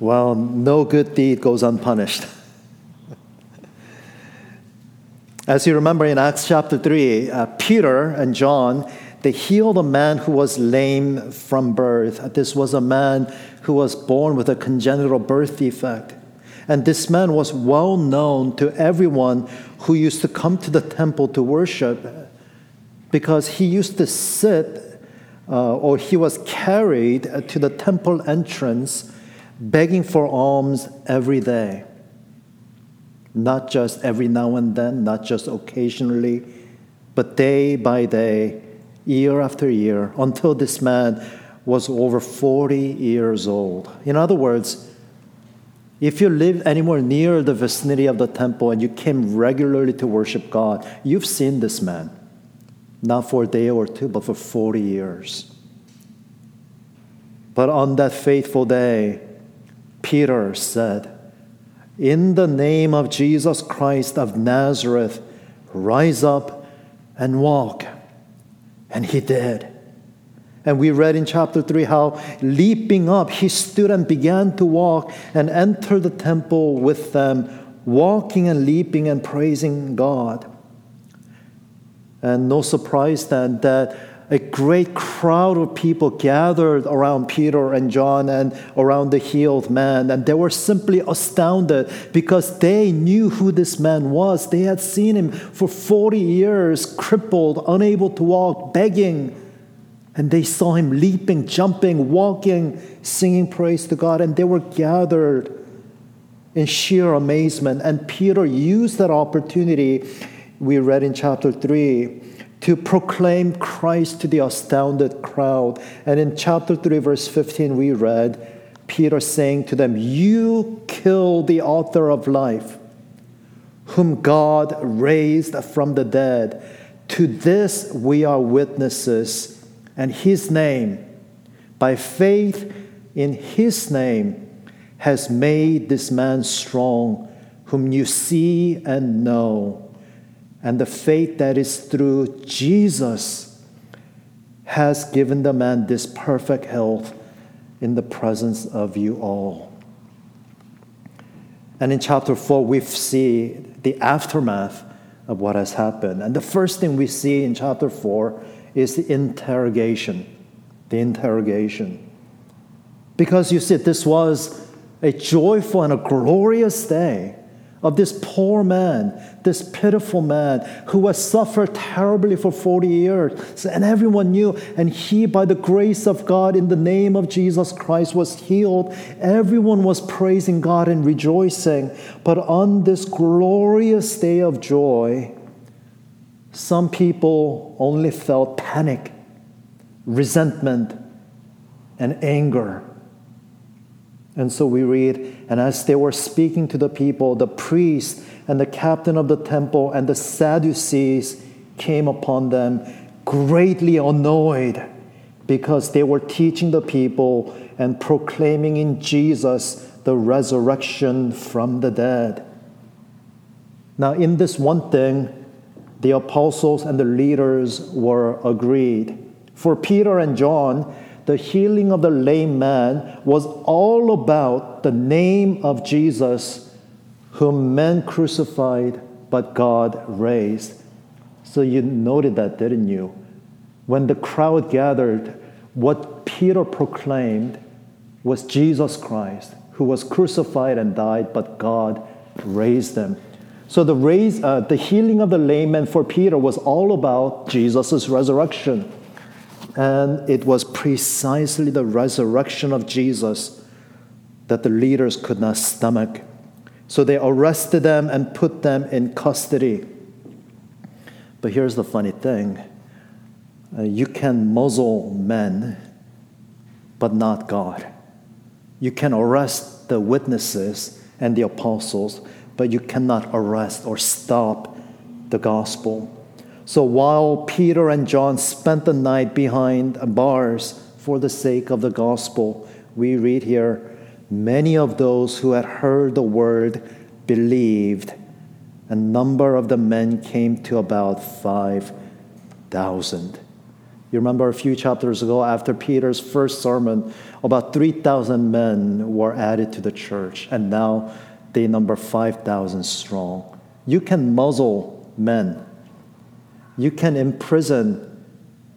Well, no good deed goes unpunished. As you remember in Acts chapter 3, uh, Peter and John, they healed a man who was lame from birth. This was a man who was born with a congenital birth defect. And this man was well known to everyone who used to come to the temple to worship because he used to sit uh, or he was carried to the temple entrance begging for alms every day not just every now and then, not just occasionally, but day by day, year after year, until this man was over 40 years old. In other words, if you live anywhere near the vicinity of the temple and you came regularly to worship God, you've seen this man, not for a day or two, but for 40 years. But on that faithful day, Peter said, in the name of Jesus Christ of Nazareth, rise up and walk. And he did. And we read in chapter 3 how, leaping up, he stood and began to walk and entered the temple with them, walking and leaping and praising God. And no surprise then that a great crowd of people gathered around Peter and John and around the healed man. And they were simply astounded because they knew who this man was. They had seen him for 40 years, crippled, unable to walk, begging. And they saw him leaping, jumping, walking, singing praise to God. And they were gathered in sheer amazement. And Peter used that opportunity, we read in chapter 3 to proclaim Christ to the astounded crowd. And in chapter 3, verse 15, we read Peter saying to them, You kill the author of life, whom God raised from the dead. To this we are witnesses, and his name, by faith in his name, has made this man strong, whom you see and know and the faith that is through Jesus has given the man this perfect health in the presence of you all. And in chapter 4, we see the aftermath of what has happened. And the first thing we see in chapter 4 is the interrogation. The interrogation. Because you see, this was a joyful and a glorious day of this poor man, this pitiful man who has suffered terribly for 40 years. And everyone knew, and he, by the grace of God, in the name of Jesus Christ, was healed. Everyone was praising God and rejoicing. But on this glorious day of joy, some people only felt panic, resentment, and anger. And so we read, and as they were speaking to the people, the priest and the captain of the temple and the Sadducees came upon them, greatly annoyed because they were teaching the people and proclaiming in Jesus the resurrection from the dead. Now, in this one thing, the apostles and the leaders were agreed. For Peter and John, the healing of the lame man was all about the name of Jesus, whom men crucified, but God raised. So you noted that, didn't you? When the crowd gathered, what Peter proclaimed was Jesus Christ, who was crucified and died, but God raised him. So the, raise, uh, the healing of the lame man for Peter was all about Jesus' resurrection. And it was precisely the resurrection of Jesus that the leaders could not stomach. So they arrested them and put them in custody. But here's the funny thing uh, you can muzzle men, but not God. You can arrest the witnesses and the apostles, but you cannot arrest or stop the gospel. So while Peter and John spent the night behind bars for the sake of the gospel, we read here many of those who had heard the word believed. A number of the men came to about 5,000. You remember a few chapters ago, after Peter's first sermon, about 3,000 men were added to the church, and now they number 5,000 strong. You can muzzle men, you can imprison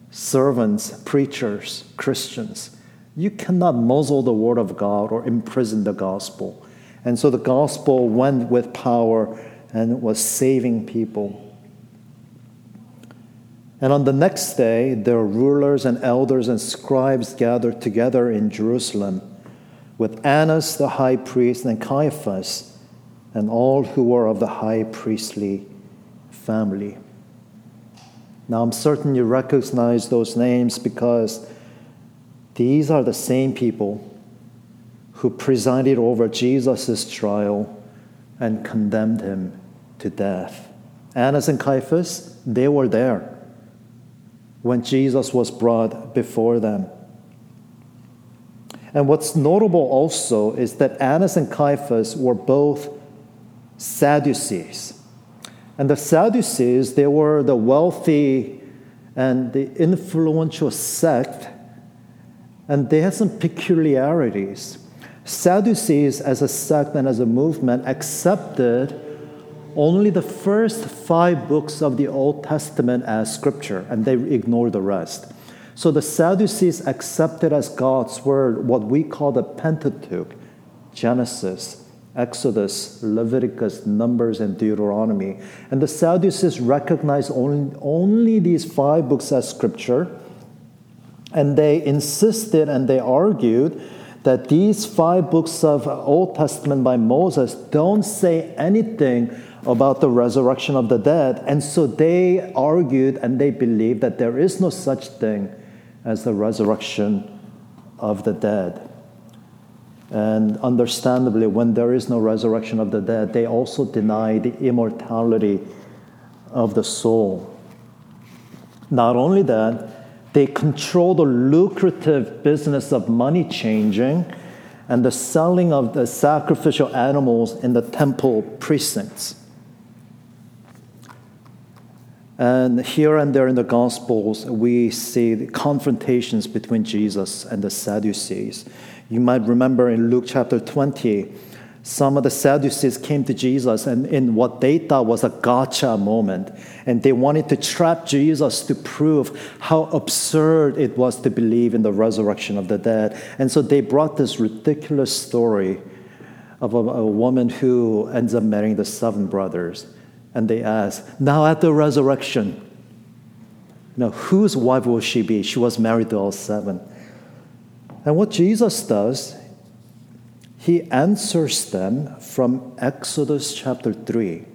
servants, preachers, Christians. You cannot muzzle the word of God or imprison the gospel. And so the gospel went with power and was saving people. And on the next day, the rulers and elders and scribes gathered together in Jerusalem with Annas the high priest and Caiaphas and all who were of the high priestly family. Now, I'm certain you recognize those names because these are the same people who presided over Jesus' trial and condemned him to death. Annas and Caiaphas, they were there when Jesus was brought before them. And what's notable also is that Annas and Caiaphas were both Sadducees. And the Sadducees, they were the wealthy and the influential sect, and they had some peculiarities. Sadducees, as a sect and as a movement, accepted only the first five books of the Old Testament as scripture, and they ignored the rest. So the Sadducees accepted as God's word what we call the Pentateuch Genesis, Exodus, Leviticus, Numbers, and Deuteronomy. And the Sadducees recognized only, only these five books as scripture, and they insisted and they argued that these five books of Old Testament by Moses don't say anything about the resurrection of the dead. And so they argued and they believed that there is no such thing as the resurrection of the dead. And understandably, when there is no resurrection of the dead, they also deny the immortality of the soul. Not only that, they control the lucrative business of money changing and the selling of the sacrificial animals in the temple precincts. And here and there in the Gospels, we see the confrontations between Jesus and the Sadducees. You might remember in Luke chapter 20, some of the Sadducees came to Jesus and in what they thought was a gotcha moment. And they wanted to trap Jesus to prove how absurd it was to believe in the resurrection of the dead. And so they brought this ridiculous story of a, a woman who ends up marrying the seven brothers. And they ask, Now at the resurrection, now whose wife will she be? She was married to all seven. And what Jesus does, he answers them from Exodus chapter 3,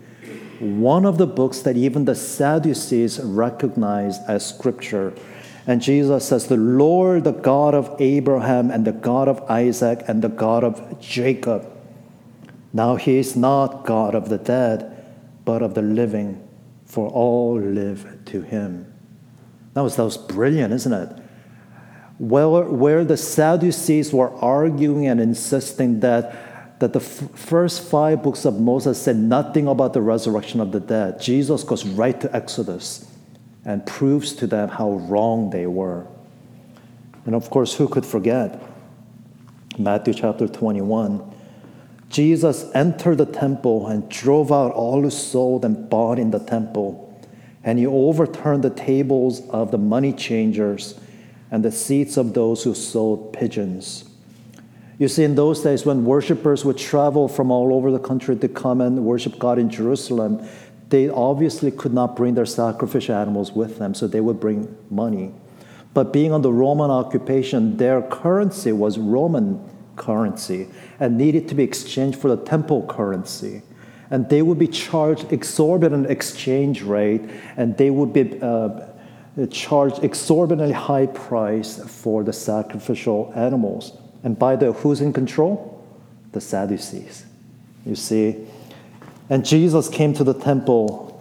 one of the books that even the Sadducees recognize as scripture. And Jesus says, The Lord, the God of Abraham, and the God of Isaac, and the God of Jacob. Now he is not God of the dead but of the living, for all live to him. That was, that was brilliant, isn't it? Where, where the Sadducees were arguing and insisting that, that the f- first five books of Moses said nothing about the resurrection of the dead, Jesus goes right to Exodus and proves to them how wrong they were. And of course, who could forget? Matthew chapter 21 Jesus entered the temple and drove out all who sold and bought in the temple. And he overturned the tables of the money changers and the seats of those who sold pigeons. You see, in those days when worshippers would travel from all over the country to come and worship God in Jerusalem, they obviously could not bring their sacrificial animals with them, so they would bring money. But being under Roman occupation, their currency was Roman currency and needed to be exchanged for the temple currency. And they would be charged exorbitant exchange rate, and they would be uh, charged exorbitantly high price for the sacrificial animals. And by the who's in control? The Sadducees. You see? And Jesus came to the temple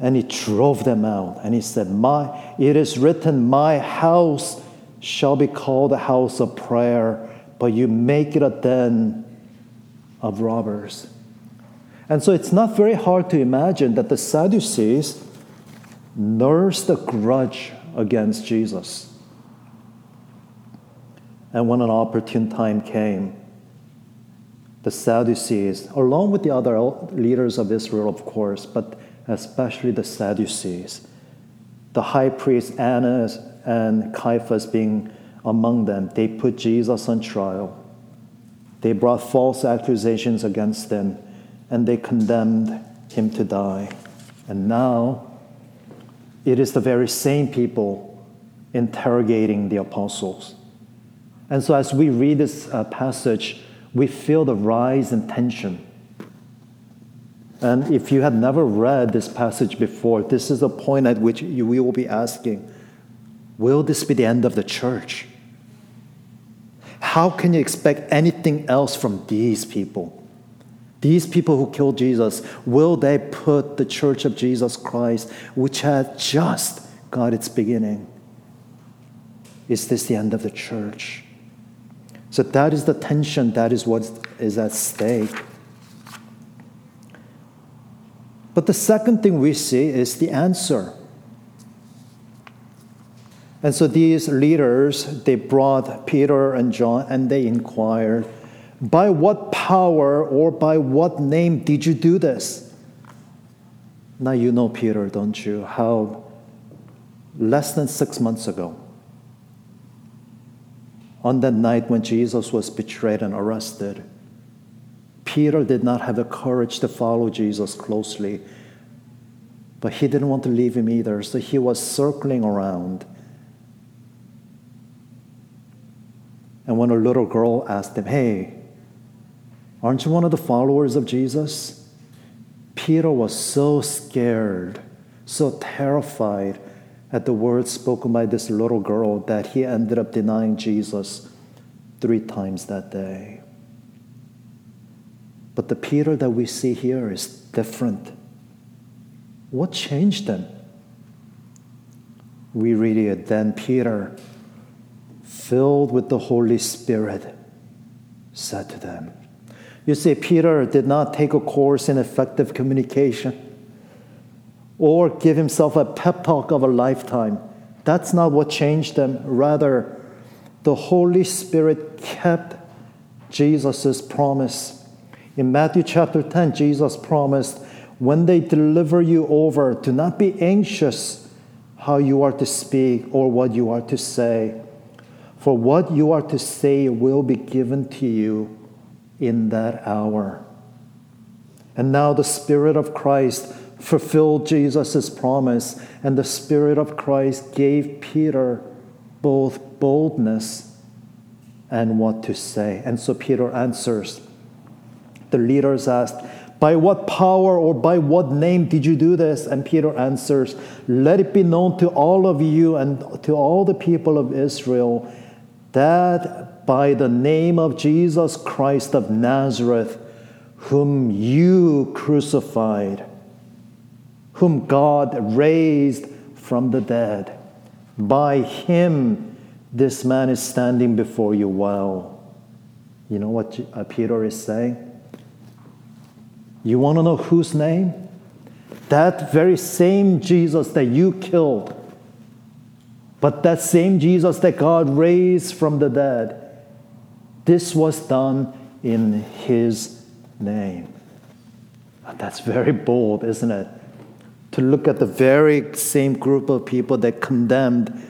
and he drove them out. And he said, My it is written, My house shall be called a house of prayer but you make it a den of robbers. And so it's not very hard to imagine that the Sadducees nursed a grudge against Jesus. And when an opportune time came, the Sadducees, along with the other leaders of Israel, of course, but especially the Sadducees, the high priest Annas and Caiaphas being among them, they put Jesus on trial. They brought false accusations against him and they condemned him to die. And now it is the very same people interrogating the apostles. And so, as we read this uh, passage, we feel the rise in tension. And if you had never read this passage before, this is the point at which you will be asking Will this be the end of the church? How can you expect anything else from these people? These people who killed Jesus, will they put the church of Jesus Christ, which had just got its beginning? Is this the end of the church? So that is the tension, that is what is at stake. But the second thing we see is the answer. And so these leaders, they brought Peter and John and they inquired, By what power or by what name did you do this? Now you know Peter, don't you? How less than six months ago, on that night when Jesus was betrayed and arrested, Peter did not have the courage to follow Jesus closely, but he didn't want to leave him either, so he was circling around And when a little girl asked him, Hey, aren't you one of the followers of Jesus? Peter was so scared, so terrified at the words spoken by this little girl that he ended up denying Jesus three times that day. But the Peter that we see here is different. What changed him? We read it. Then Peter filled with the Holy Spirit, said to them. You see, Peter did not take a course in effective communication or give himself a pep talk of a lifetime. That's not what changed them. Rather, the Holy Spirit kept Jesus' promise. In Matthew chapter 10, Jesus promised, When they deliver you over, do not be anxious how you are to speak or what you are to say for what you are to say will be given to you in that hour. And now the Spirit of Christ fulfilled Jesus' promise, and the Spirit of Christ gave Peter both boldness and what to say. And so Peter answers. The leaders asked, By what power or by what name did you do this? And Peter answers, Let it be known to all of you and to all the people of Israel that by the name of Jesus Christ of Nazareth, whom you crucified, whom God raised from the dead, by him this man is standing before you well. You know what uh, Peter is saying? You want to know whose name? That very same Jesus that you killed but that same Jesus that God raised from the dead, this was done in his name. That's very bold, isn't it? To look at the very same group of people that condemned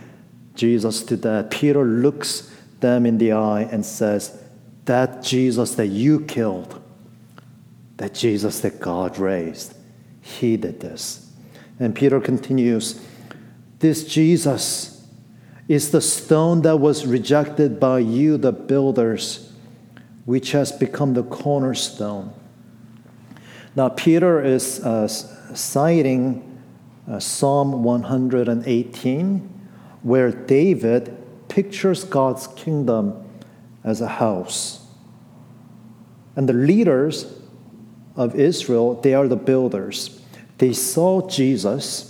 Jesus to death. Peter looks them in the eye and says, That Jesus that you killed, that Jesus that God raised, he did this. And Peter continues, This Jesus is the stone that was rejected by you, the builders, which has become the cornerstone. Now, Peter is uh, citing uh, Psalm 118, where David pictures God's kingdom as a house. And the leaders of Israel, they are the builders. They saw Jesus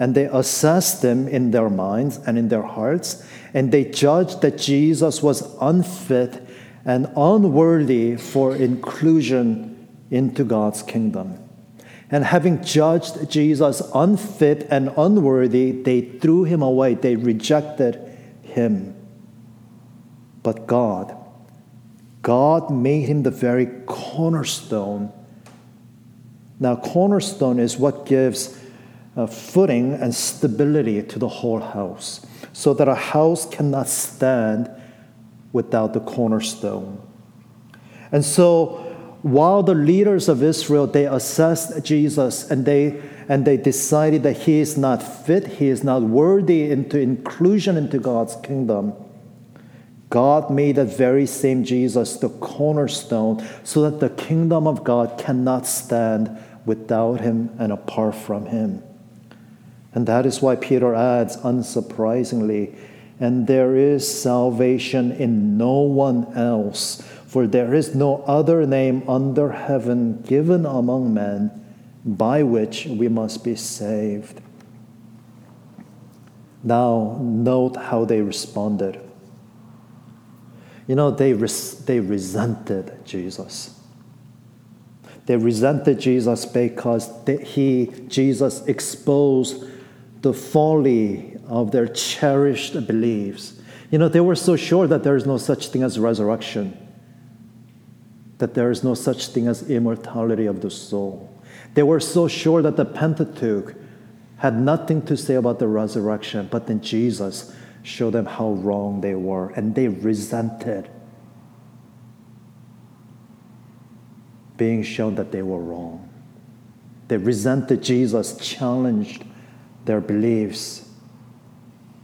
and they assessed them in their minds and in their hearts, and they judged that Jesus was unfit and unworthy for inclusion into God's kingdom. And having judged Jesus unfit and unworthy, they threw him away. They rejected him. But God, God made him the very cornerstone. Now, cornerstone is what gives uh, footing and stability to the whole house, so that a house cannot stand without the cornerstone. And so, while the leaders of Israel they assessed Jesus and they and they decided that he is not fit, he is not worthy into inclusion into God's kingdom. God made that very same Jesus the cornerstone so that the kingdom of God cannot stand without him and apart from him. And that is why Peter adds, unsurprisingly, and there is salvation in no one else, for there is no other name under heaven given among men by which we must be saved. Now, note how they responded. You know, they, res- they resented Jesus. They resented Jesus because they, he, Jesus, exposed the folly of their cherished beliefs. You know, they were so sure that there is no such thing as resurrection, that there is no such thing as immortality of the soul. They were so sure that the Pentateuch had nothing to say about the resurrection, but then Jesus showed them how wrong they were, and they resented being shown that they were wrong. They resented Jesus, challenged their beliefs.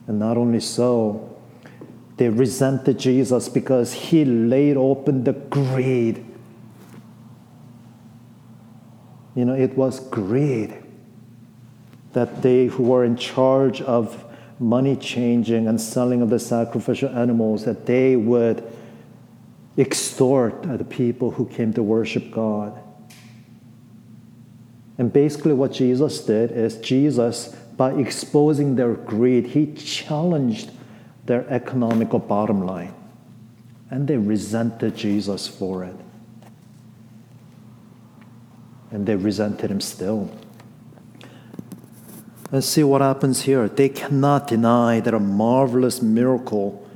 And not only so, they resented Jesus because he laid open the greed. You know, it was greed that they who were in charge of money changing and selling of the sacrificial animals, that they would extort the people who came to worship God. And basically, what Jesus did is Jesus by exposing their greed, he challenged their economical bottom line. And they resented Jesus for it. And they resented him still. Let's see what happens here. They cannot deny that a marvelous miracle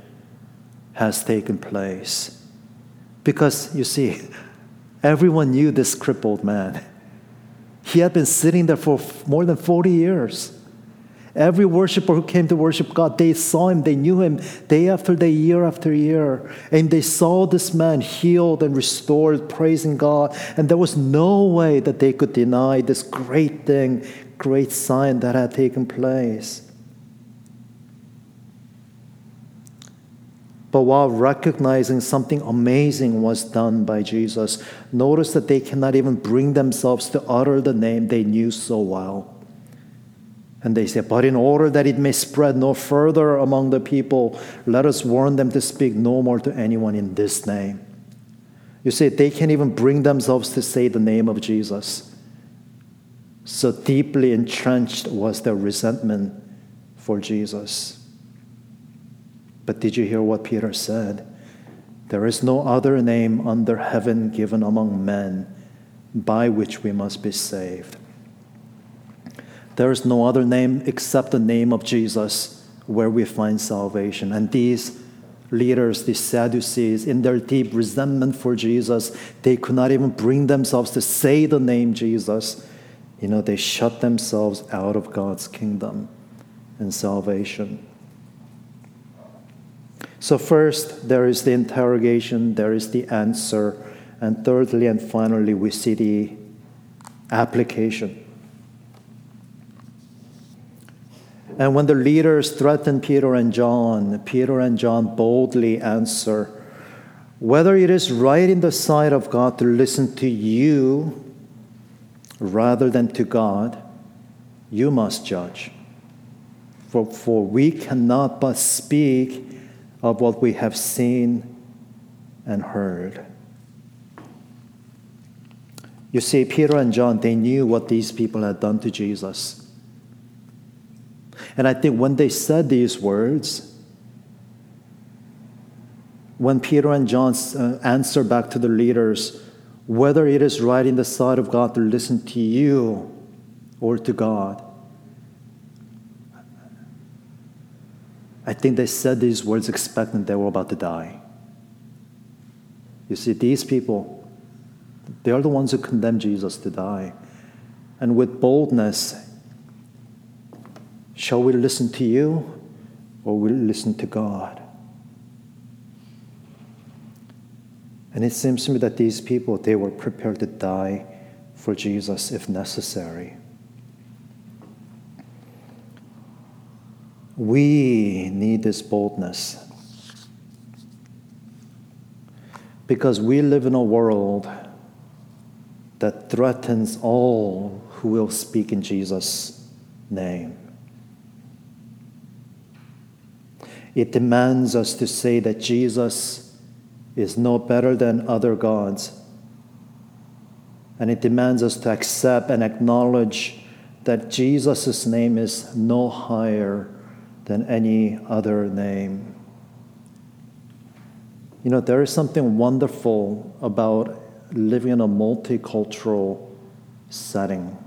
has taken place. Because, you see, everyone knew this crippled man. He had been sitting there for more than 40 years. Every worshiper who came to worship God, they saw him, they knew him day after day, year after year. And they saw this man healed and restored, praising God. And there was no way that they could deny this great thing, great sign that had taken place. But while recognizing something amazing was done by Jesus, notice that they cannot even bring themselves to utter the name they knew so well. And they said, But in order that it may spread no further among the people, let us warn them to speak no more to anyone in this name. You see, they can't even bring themselves to say the name of Jesus. So deeply entrenched was their resentment for Jesus. But did you hear what Peter said? There is no other name under heaven given among men by which we must be saved. There is no other name except the name of Jesus where we find salvation. And these leaders, these Sadducees, in their deep resentment for Jesus, they could not even bring themselves to say the name Jesus. You know, they shut themselves out of God's kingdom and salvation. So, first, there is the interrogation, there is the answer, and thirdly and finally, we see the application. And when the leaders threaten Peter and John, Peter and John boldly answer, Whether it is right in the sight of God to listen to you rather than to God, you must judge. For, for we cannot but speak of what we have seen and heard. You see, Peter and John, they knew what these people had done to Jesus. And I think when they said these words, when Peter and John uh, answered back to the leaders, whether it is right in the sight of God to listen to you or to God. I think they said these words expecting they were about to die. You see, these people, they are the ones who condemn Jesus to die. And with boldness, shall we listen to you or will we listen to God? And it seems to me that these people, they were prepared to die for Jesus if necessary. We need this boldness because we live in a world that threatens all who will speak in Jesus' name. It demands us to say that Jesus is no better than other gods. And it demands us to accept and acknowledge that Jesus' name is no higher than any other name. You know, there is something wonderful about living in a multicultural setting.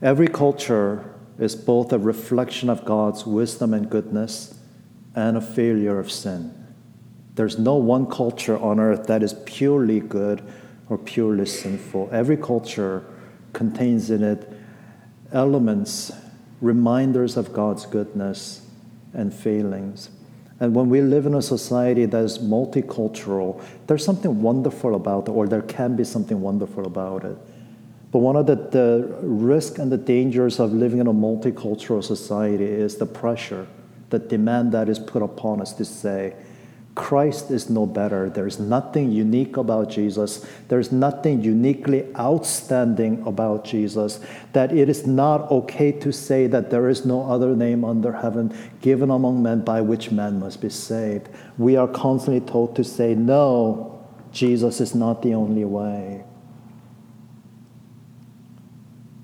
Every culture is both a reflection of God's wisdom and goodness and a failure of sin. There's no one culture on earth that is purely good or purely sinful. Every culture contains in it elements, reminders of God's goodness and failings. And when we live in a society that is multicultural, there's something wonderful about it, or there can be something wonderful about it. But one of the, the risks and the dangers of living in a multicultural society is the pressure, the demand that is put upon us to say, Christ is no better. There's nothing unique about Jesus. There's nothing uniquely outstanding about Jesus. That it is not okay to say that there is no other name under heaven given among men by which man must be saved. We are constantly told to say, no, Jesus is not the only way.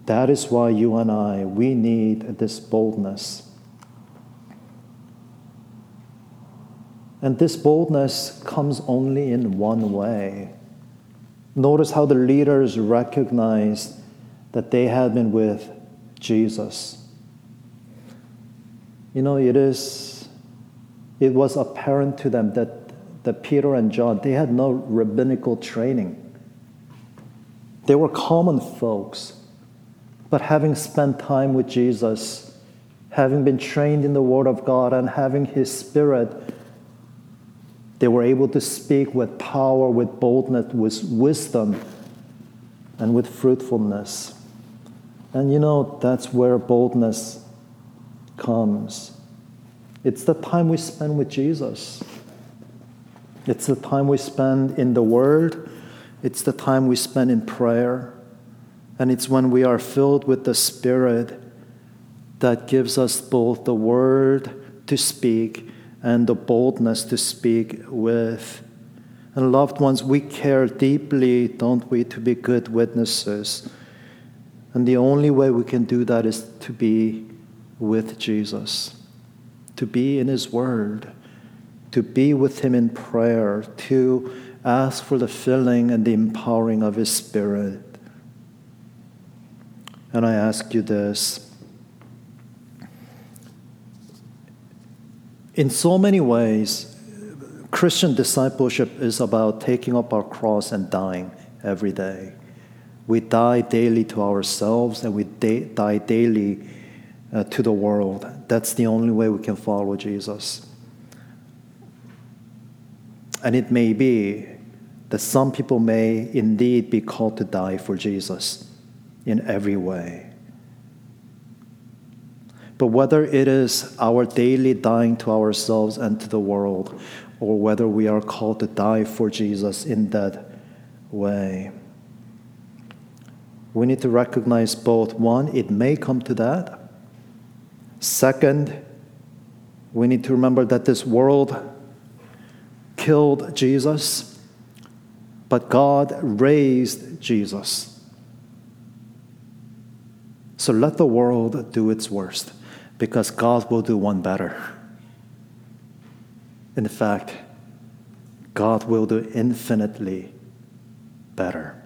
That is why you and I, we need this boldness And this boldness comes only in one way. Notice how the leaders recognized that they had been with Jesus. You know, it is it was apparent to them that, that Peter and John, they had no rabbinical training. They were common folks. But having spent time with Jesus, having been trained in the Word of God, and having His Spirit they were able to speak with power, with boldness, with wisdom, and with fruitfulness. And you know, that's where boldness comes. It's the time we spend with Jesus. It's the time we spend in the Word. It's the time we spend in prayer. And it's when we are filled with the Spirit that gives us both the Word to speak and the boldness to speak with. And loved ones, we care deeply, don't we, to be good witnesses. And the only way we can do that is to be with Jesus, to be in His Word, to be with Him in prayer, to ask for the filling and the empowering of His Spirit. And I ask you this In so many ways, Christian discipleship is about taking up our cross and dying every day. We die daily to ourselves and we da- die daily uh, to the world. That's the only way we can follow Jesus. And it may be that some people may indeed be called to die for Jesus in every way. But whether it is our daily dying to ourselves and to the world, or whether we are called to die for Jesus in that way, we need to recognize both. One, it may come to that. Second, we need to remember that this world killed Jesus, but God raised Jesus. So let the world do its worst because God will do one better. In fact, God will do infinitely better.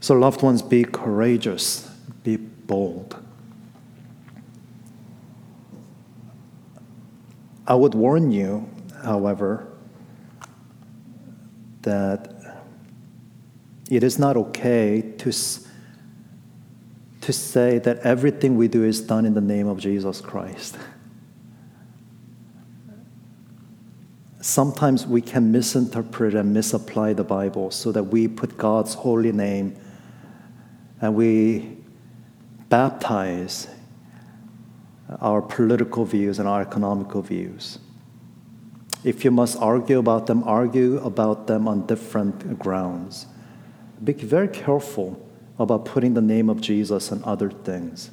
So, loved ones, be courageous, be bold. I would warn you, however, that it is not okay to, to say that everything we do is done in the name of Jesus Christ. Sometimes we can misinterpret and misapply the Bible so that we put God's holy name and we baptize our political views and our economical views. If you must argue about them, argue about them on different grounds. Be very careful about putting the name of Jesus on other things.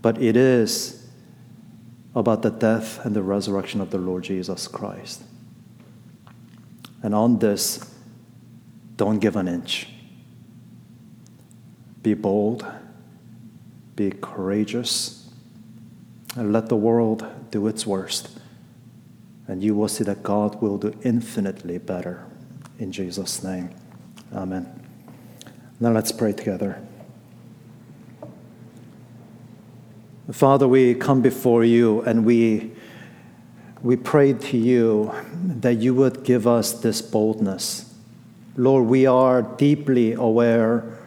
But it is about the death and the resurrection of the Lord Jesus Christ. And on this, don't give an inch. Be bold, be courageous, and let the world do its worst. And you will see that God will do infinitely better. In Jesus' name, amen. Now let's pray together. Father, we come before you and we, we pray to you that you would give us this boldness. Lord, we are deeply aware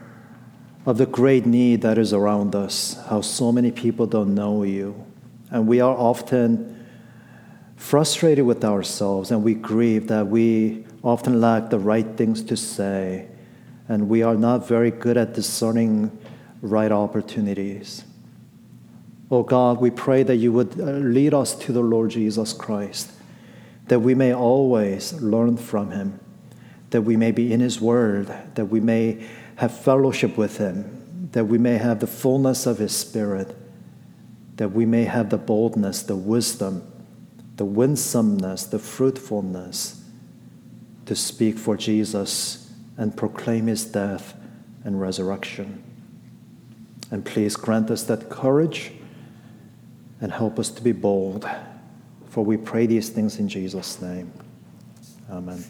of the great need that is around us, how so many people don't know you. And we are often frustrated with ourselves and we grieve that we often lack the right things to say and we are not very good at discerning right opportunities. Oh God, we pray that you would uh, lead us to the Lord Jesus Christ, that we may always learn from him, that we may be in his word, that we may have fellowship with him, that we may have the fullness of his spirit, that we may have the boldness, the wisdom, the winsomeness, the fruitfulness to speak for Jesus and proclaim his death and resurrection. And please grant us that courage and help us to be bold. For we pray these things in Jesus' name. Amen.